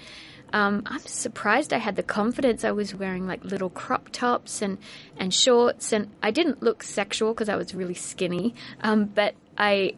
um, I'm surprised I had the confidence. I was wearing like little crop tops and, and shorts, and I didn't look sexual because I was really skinny. Um, but I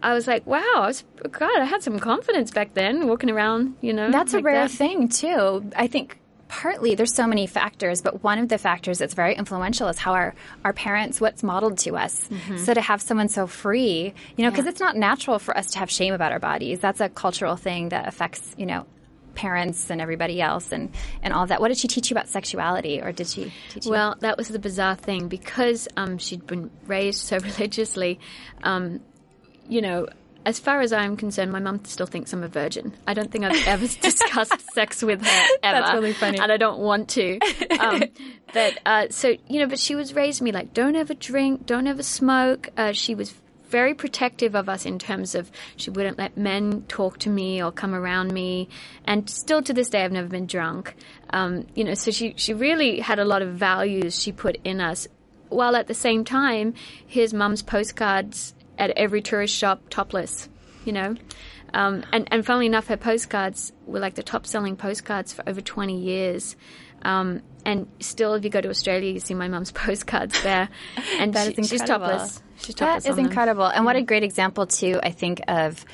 I was like, wow, I was, God, I had some confidence back then, walking around, you know. That's like a rare that. thing too. I think partly there's so many factors, but one of the factors that's very influential is how our, our parents, what's modeled to us. Mm-hmm. So to have someone so free, you know, because yeah. it's not natural for us to have shame about our bodies. That's a cultural thing that affects, you know, parents and everybody else and, and all that. What did she teach you about sexuality or did she teach you? Well, that was the bizarre thing because um, she'd been raised so religiously. Um, you know, as far as I'm concerned, my mum still thinks I'm a virgin. I don't think I've ever discussed sex with her ever. That's really funny, and I don't want to. Um, but uh, so you know, but she was raised me like, don't ever drink, don't ever smoke. Uh, she was very protective of us in terms of she wouldn't let men talk to me or come around me. And still to this day, I've never been drunk. Um, you know, so she, she really had a lot of values she put in us. While at the same time, here's mum's postcards at every tourist shop topless, you know. Um, and, and funnily enough, her postcards were like the top selling postcards for over 20 years. Um, and still, if you go to Australia, you see my mum's postcards there. And that she, she's topless. She's topless. That is incredible. And what a great example, too, I think, of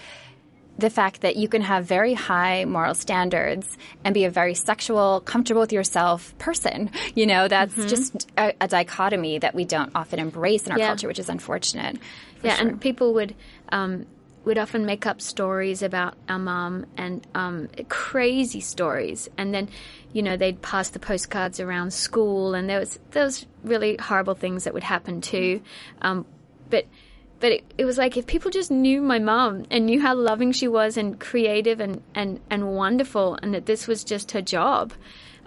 the fact that you can have very high moral standards and be a very sexual, comfortable with yourself person. You know, that's mm-hmm. just a, a, dichotomy that we don't often embrace in our yeah. culture, which is unfortunate. Yeah, sure. and people would um, would often make up stories about our mum and um, crazy stories, and then you know they'd pass the postcards around school, and there was there was really horrible things that would happen too. Um, but but it, it, was like if people just knew my mum and knew how loving she was and creative and, and, and wonderful, and that this was just her job.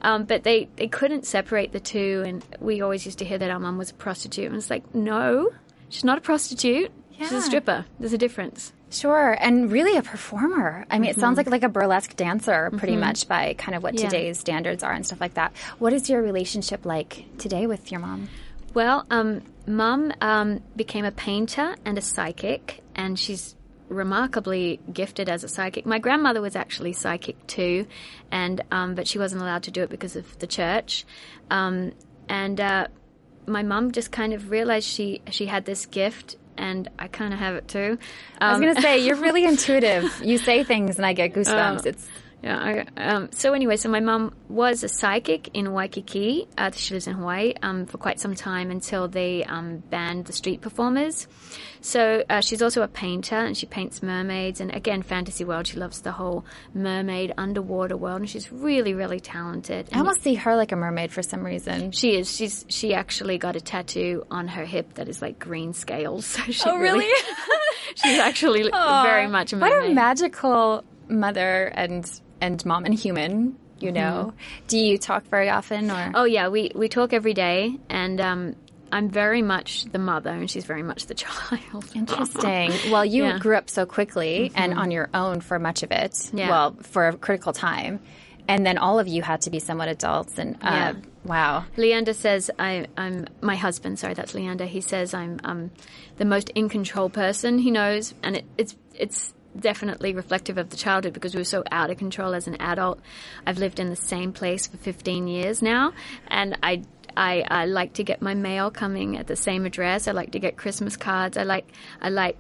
Um, but they, they couldn't separate the two, and we always used to hear that our mum was a prostitute. And it's like, no, she's not a prostitute. Yeah. She's a stripper. There's a difference. Sure, and really a performer. I mean, it sounds like like a burlesque dancer, pretty much by kind of what Yeah. today's standards are and stuff like that. What is your relationship like today with your mom? Well, um, mum um, became a painter and a psychic, and she's remarkably gifted as a psychic. My grandmother was actually psychic too, and um, but she wasn't allowed to do it because of the church. Um, and uh, my mum just kind of realized she she had this gift, and I kind of have it too. I was Um, going to say you're really intuitive. You say things, and I get goosebumps. it's Yeah. I, um, so anyway, so my mum was a psychic in Waikiki. Uh, she lives in Hawaii um, for quite some time until they um, banned the street performers. So uh, she's also a painter, and she paints mermaids. And again, fantasy world. She loves the whole mermaid underwater world, and she's really, really talented. I almost see her like a mermaid for some reason. She is. She's. She actually got a tattoo on her hip that is like green scales. So she Oh, really? she's actually very much a mermaid. What a magical mother and and mom and human. You know. Do you talk very often, or Oh yeah, we we talk every day, and um, I'm very much the mother, and she's very much the child. Interesting. Well, you Yeah. grew up so quickly and on your own for much of it. Yeah. Well, for a critical time. And then all of you had to be somewhat adults. And uh, Yeah. wow. Leander says I, I'm my husband. Sorry, that's Leander. He says I'm um, the most in control person he knows, and it, it's it's definitely reflective of the childhood because we were so out of control as an adult. I've lived in the same place for 15 years now, and I. I, I like to get my mail coming at the same address. I like to get Christmas cards. I like I like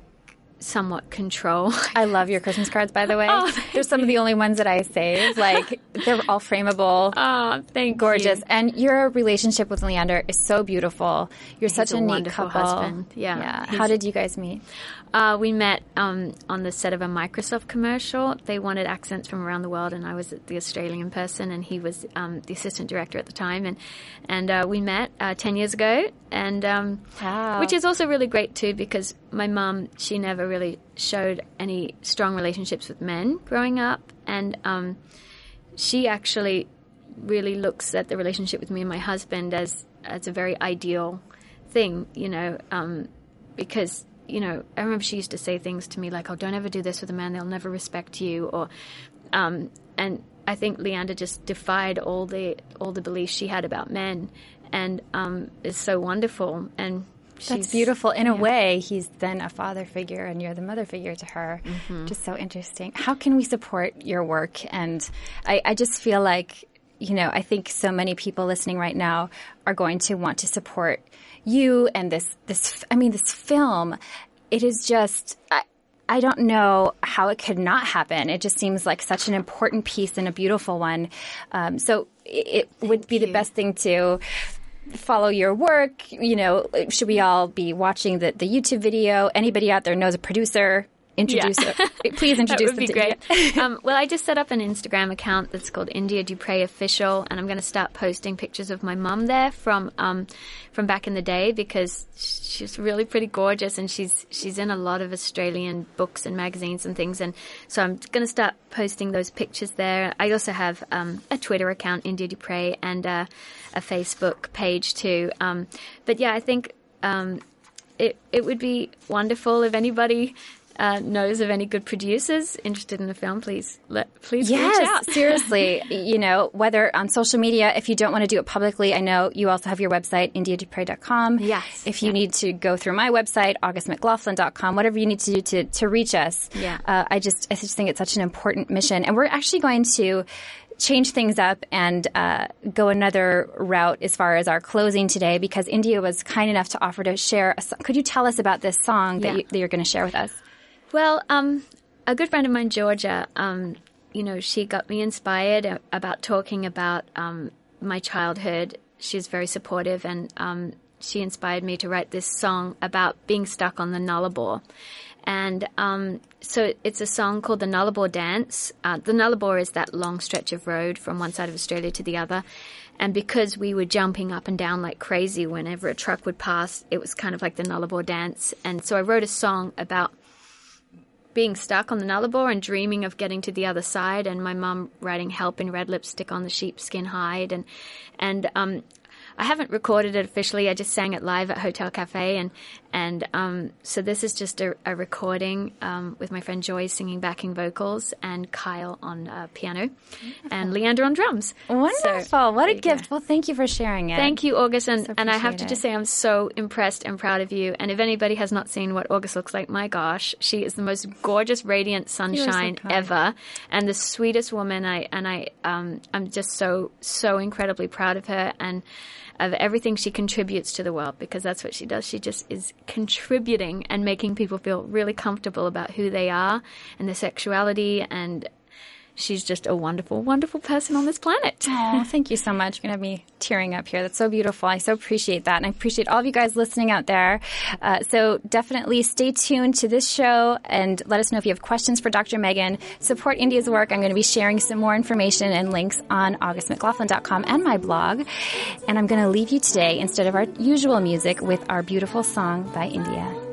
somewhat control. I love your Christmas cards, by the way. Oh, they're some of the only ones that I save. Like, they're all frameable. Oh, thank you. Gorgeous. you. And your relationship with Leander is so beautiful. You're such a a neat wonderful couple. husband. Yeah. Yeah. How did you guys meet? Uh, we met um, on the set of a Microsoft commercial. They wanted accents from around the world, and I was the Australian person, and he was um, the assistant director at the time. And and uh, we met uh, ten years ago, and um, Wow. which is also really great too because my mum she never really showed any strong relationships with men growing up, and um, she actually really looks at the relationship with me and my husband as as a very ideal thing, you know, um, because you know I remember she used to say things to me like, "Oh, don't ever do this with a man; they'll never respect you," or um, and I think Leander just defied all the all the beliefs she had about men, and um, is so wonderful and. That's she's- beautiful. In a way, he's then a father figure and you're the mother figure to her. Mm-hmm. Just so interesting. How can we support your work? And I, I just feel like, you know, I think so many people listening right now are going to want to support you and this, this, I mean, this film. It is just, I, I don't know how it could not happen. It just seems like such an important piece and a beautiful one. Um, so it, it would be the best thing to follow your work. You know, should we all be watching the, the YouTube video? Anybody out there knows a producer? Introduce Yeah. it. Please introduce That would be them great. um, well, I just set up an Instagram account that's called India Dupre Official, and I'm going to start posting pictures of my mum there from um, from back in the day because she's really pretty gorgeous, and she's she's in a lot of Australian books and magazines and things, and so I'm going to start posting those pictures there. I also have um, a Twitter account, India Dupre, and uh, a Facebook page too. Um, but yeah, I think. Um, it it would be wonderful if anybody uh, knows of any good producers interested in the film. Please let please reach Yes, out. seriously. You know, whether on social media, if you don't want to do it publicly, I know you also have your website, indiadupre.com. Yes, If you need to go through my website, augustmclaughlin.com, whatever you need to do to, to reach us. Yeah. Uh, I just, I just think it's such an important mission. And we're actually going to change things up and uh, go another route as far as our closing today because India was kind enough to offer to share. A, could you tell us about this song that, Yeah. you, that you're going to share with us? Well, um, a good friend of mine, Georgia, um, you know, she got me inspired about talking about um, my childhood. She's very supportive, and um, she inspired me to write this song about being stuck on the Nullarbor. And um, so it's a song called the Nullarbor Dance. Uh, the Nullarbor is that long stretch of road from one side of Australia to the other. And because we were jumping up and down like crazy whenever a truck would pass, it was kind of like the Nullarbor Dance. And so I wrote a song about being stuck on the Nullarbor and dreaming of getting to the other side, and my mum writing "Help" in red lipstick on the sheepskin hide, and and um, I haven't recorded it officially. I just sang it live at Hotel Cafe, and And um, so this is just a, a recording um, with my friend Joy singing backing vocals and Kyle on uh, piano and Leander on drums. Wonderful. So, what a you go. gift. Well, thank you for sharing it. Thank you, August. And, So and I have to just say, I'm so impressed and proud of you. And if anybody has not seen what August looks like, my gosh, she is the most gorgeous, radiant sunshine kind. ever, and the sweetest woman. I and I, um, I'm just so so incredibly proud of her and of everything she contributes to the world because that's what she does. She just is contributing and making people feel really comfortable about who they are and their sexuality and. She's just a wonderful, wonderful person on this planet. Thank you so much. You're going to have me tearing up here. That's so beautiful. I so appreciate that. And I appreciate all of you guys listening out there. Uh, so definitely stay tuned to this show and let us know if you have questions for Dr. Megan. Support India's work. I'm going to be sharing some more information and links on augustmclaughlin.com and my blog. And I'm going to leave you today, instead of our usual music, with our beautiful song by India.